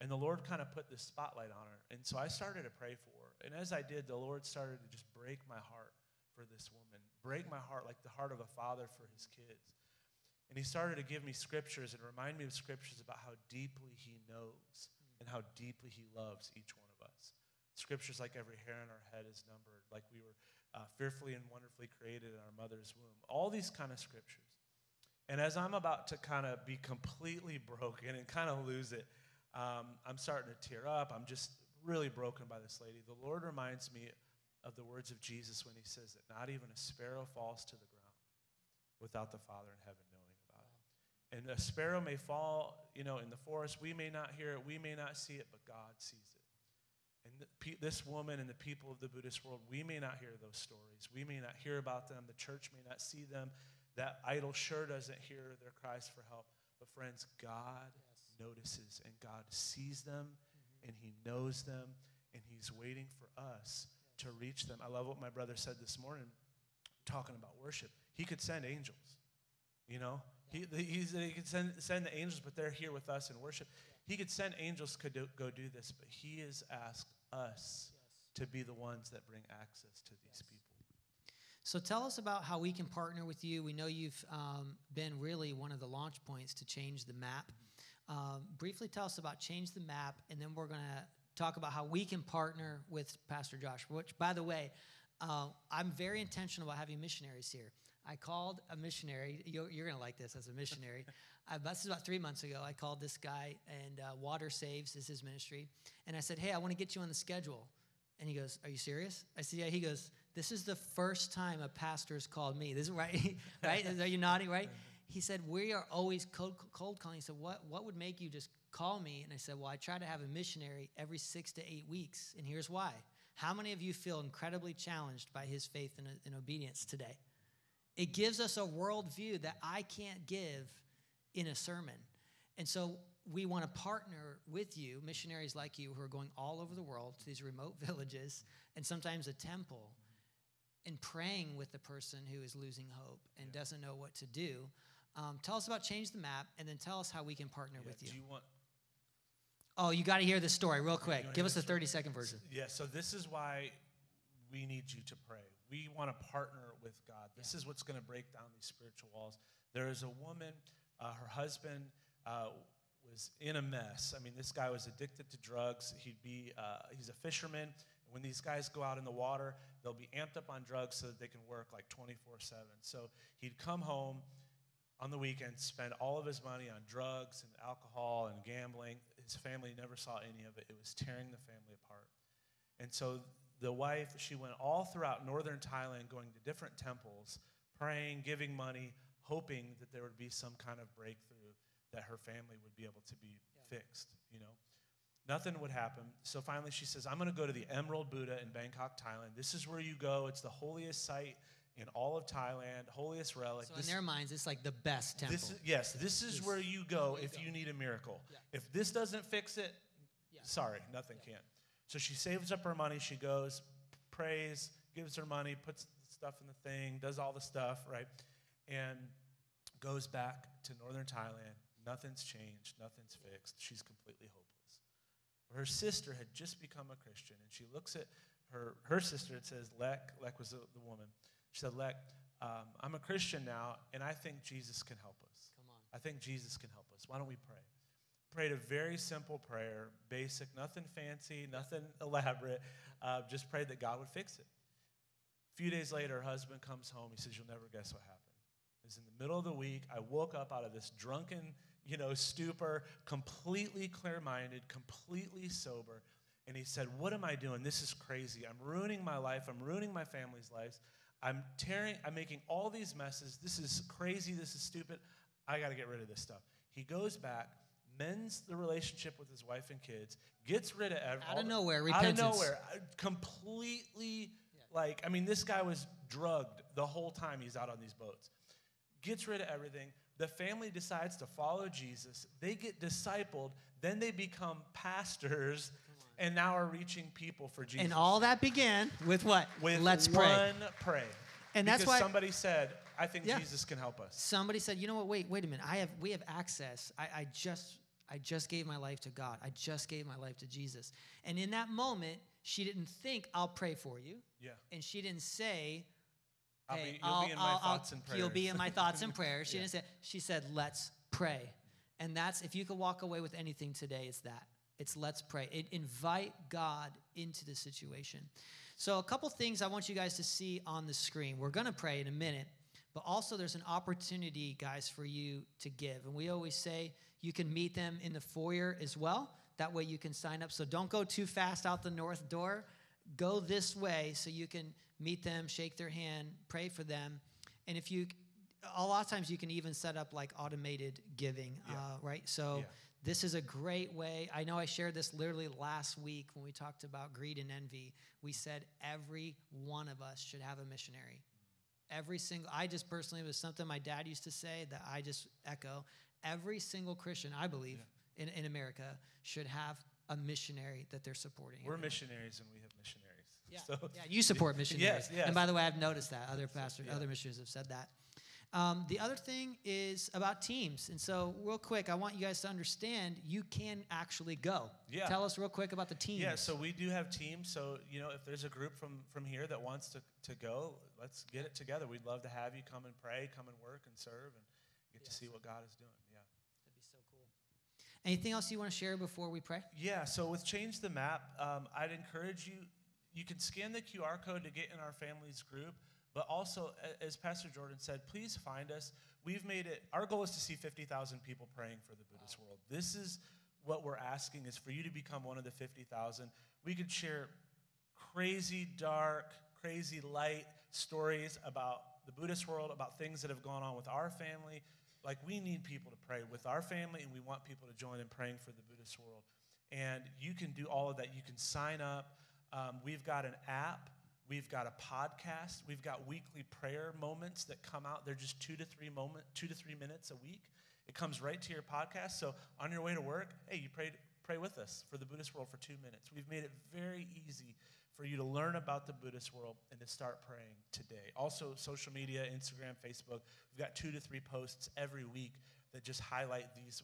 And the Lord kind of put this spotlight on her. And so I started to pray for her. And as I did, the Lord started to just break my heart for this woman, break my heart like the heart of a father for his kids. And he started to give me scriptures and remind me of scriptures about how deeply he knows and how deeply he loves each one of us. Scriptures like every hair on our head is numbered, like we were uh, fearfully and wonderfully created in our mother's womb. All these kind of scriptures. And as I'm about to kind of be completely broken and kind of lose it, um, I'm starting to tear up. I'm just really broken by this lady. The Lord reminds me of the words of Jesus when he says that not even a sparrow falls to the ground without the Father in heaven knowing about it. And a sparrow may fall, you know, in the forest. We may not hear it, we may not see it, but God sees it. And the, this woman and the people of the Buddhist world, we may not hear those stories. We may not hear about them. The church may not see them. That idol sure doesn't hear their cries for help. But friends, God notices and God sees them mm-hmm. and He knows them and He's waiting for us to reach them. I love what my brother said this morning, talking about worship. He could send angels, you know. He, he, could send, send the angels, but they're here with us in worship. He could send angels to do, go do this, but He has asked us to be the ones that bring access to these people. So tell us about how we can partner with you. We know you've um, been really one of the launch points to change the map. Um, briefly tell us about change the map, and then we're going to talk about how we can partner with Pastor Josh. Which, by the way, uh, I'm very intentional about having missionaries here. I called a missionary. You're, you're going to like this as a missionary. uh, this is about three months ago. I called this guy, and uh, Water Saves is his ministry. And I said, Hey, I want to get you on the schedule. And he goes, Are you serious? I said, Yeah. He goes, This is the first time a pastor has called me. This is right, right? Are you nodding, right? He said, We are always cold, cold calling. He said, what, what would make you just call me? And I said, Well, I try to have a missionary every six to eight weeks. And here's why. How many of you feel incredibly challenged by his faith and, and obedience today? It gives us a worldview that I can't give in a sermon. And so we want to partner with you, missionaries like you who are going all over the world to these remote villages and sometimes a temple, and praying with the person who is losing hope and doesn't know what to do. Um, tell us about Change the Map, and then tell us how we can partner Yeah, with you. Do you want oh, you got to hear this story real quick. Give us the the 30 second version. Yeah, so this is why we need you to pray. We want to partner with God. This is what's going to break down these spiritual walls. There is a woman, uh, her husband uh, was in a mess. I mean, this guy was addicted to drugs. He'd be, uh, he's a fisherman. When these guys go out in the water, they'll be amped up on drugs so that they can work like 24 7. So he'd come home on the weekend, spend all of his money on drugs and alcohol and gambling. His family never saw any of it. It was tearing the family apart. And so the wife, she went all throughout northern Thailand, going to different temples, praying, giving money, hoping that there would be some kind of breakthrough, that her family would be able to be yeah. fixed, you know. Nothing would happen. So finally she says, I'm going to go to the Emerald Buddha in Bangkok, Thailand. This is where you go. It's the holiest site in all of Thailand, holiest relic. So this, in their minds, it's like the best temple. This is, yes, this is this, where you go if you, go. you need a miracle. Yeah. If this doesn't fix it, yeah. sorry, nothing yeah. can. So she saves up her money. She goes, prays, gives her money, puts stuff in the thing, does all the stuff, right? And goes back to northern Thailand. Nothing's changed, nothing's fixed. She's completely hopeless. Her sister had just become a Christian, and she looks at her, her sister, it says, Lek, Lek was the, the woman. She said, Lek, um, I'm a Christian now, and I think Jesus can help us. Come on. I think Jesus can help us. Why don't we pray? Prayed a very simple prayer, basic, nothing fancy, nothing elaborate. Uh, just prayed that God would fix it. A few days later, her husband comes home. He says, You'll never guess what happened. It was in the middle of the week. I woke up out of this drunken, you know, stupor, completely clear minded, completely sober. And he said, What am I doing? This is crazy. I'm ruining my life. I'm ruining my family's lives. I'm tearing, I'm making all these messes. This is crazy. This is stupid. I got to get rid of this stuff. He goes back, mends the relationship with his wife and kids, gets rid of everything. Out of nowhere, repentance. Out of nowhere. Uh, completely, yeah. like, I mean, this guy was drugged the whole time he's out on these boats. Gets rid of everything. The family decides to follow Jesus. They get discipled. Then they become pastors and now are reaching people for Jesus. And all that began with what? With let's pray. One pray. And that's because why somebody said, "I think yeah. Jesus can help us." Somebody said, "You know what? Wait, wait a minute. I have we have access. I, I just I just gave my life to God. I just gave my life to Jesus." And in that moment, she didn't think, "I'll pray for you." Yeah. And she didn't say, "Hey, I'll be, you'll I'll, be in my I'll, thoughts and prayers." You'll be in my thoughts and prayers. She yeah. didn't say. She said, "Let's pray." And that's if you could walk away with anything today, it's that. It's let's pray. It invite God into the situation. So a couple things I want you guys to see on the screen. We're going to pray in a minute, but also there's an opportunity, guys, for you to give. And we always say you can meet them in the foyer as well. That way you can sign up. So don't go too fast out the north door. Go this way so you can meet them, shake their hand, pray for them. And if you a lot of times you can even set up like automated giving, yeah. uh, right? So yeah. This is a great way. I know I shared this literally last week when we talked about greed and envy. We said every one of us should have a missionary. Every single, I just personally, was something my dad used to say that I just echo. Every single Christian, I believe, yeah. in, in America should have a missionary that they're supporting. We're missionaries and we have missionaries. Yeah, so, yeah you support missionaries. yes, yes. And by the way, I've noticed that. Other pastors, yeah. other missionaries have said that. Um, the other thing is about teams. And so, real quick, I want you guys to understand you can actually go. Yeah. Tell us real quick about the teams. Yeah, so we do have teams. So, you know, if there's a group from, from here that wants to, to go, let's get it together. We'd love to have you come and pray, come and work and serve, and get to see what God is doing. Yeah. That'd be so cool. Anything else you want to share before we pray? Yeah, so with Change the Map, um, I'd encourage you, you can scan the QR code to get in our family's group. But also, as Pastor Jordan said, please find us. We've made it, our goal is to see 50,000 people praying for the Buddhist world. This is what we're asking is for you to become one of the 50,000. We could share crazy, dark, crazy, light stories about the Buddhist world, about things that have gone on with our family. Like, we need people to pray with our family, and we want people to join in praying for the Buddhist world. And you can do all of that. You can sign up. Um, we've got an app We've got a podcast. We've got weekly prayer moments that come out. They're just two to three moment, two to three minutes a week. It comes right to your podcast. So on your way to work, hey, you prayed, pray with us for the Buddhist world for two minutes. We've made it very easy for you to learn about the Buddhist world and to start praying today. Also, social media, Instagram, Facebook. We've got two to three posts every week that just highlight these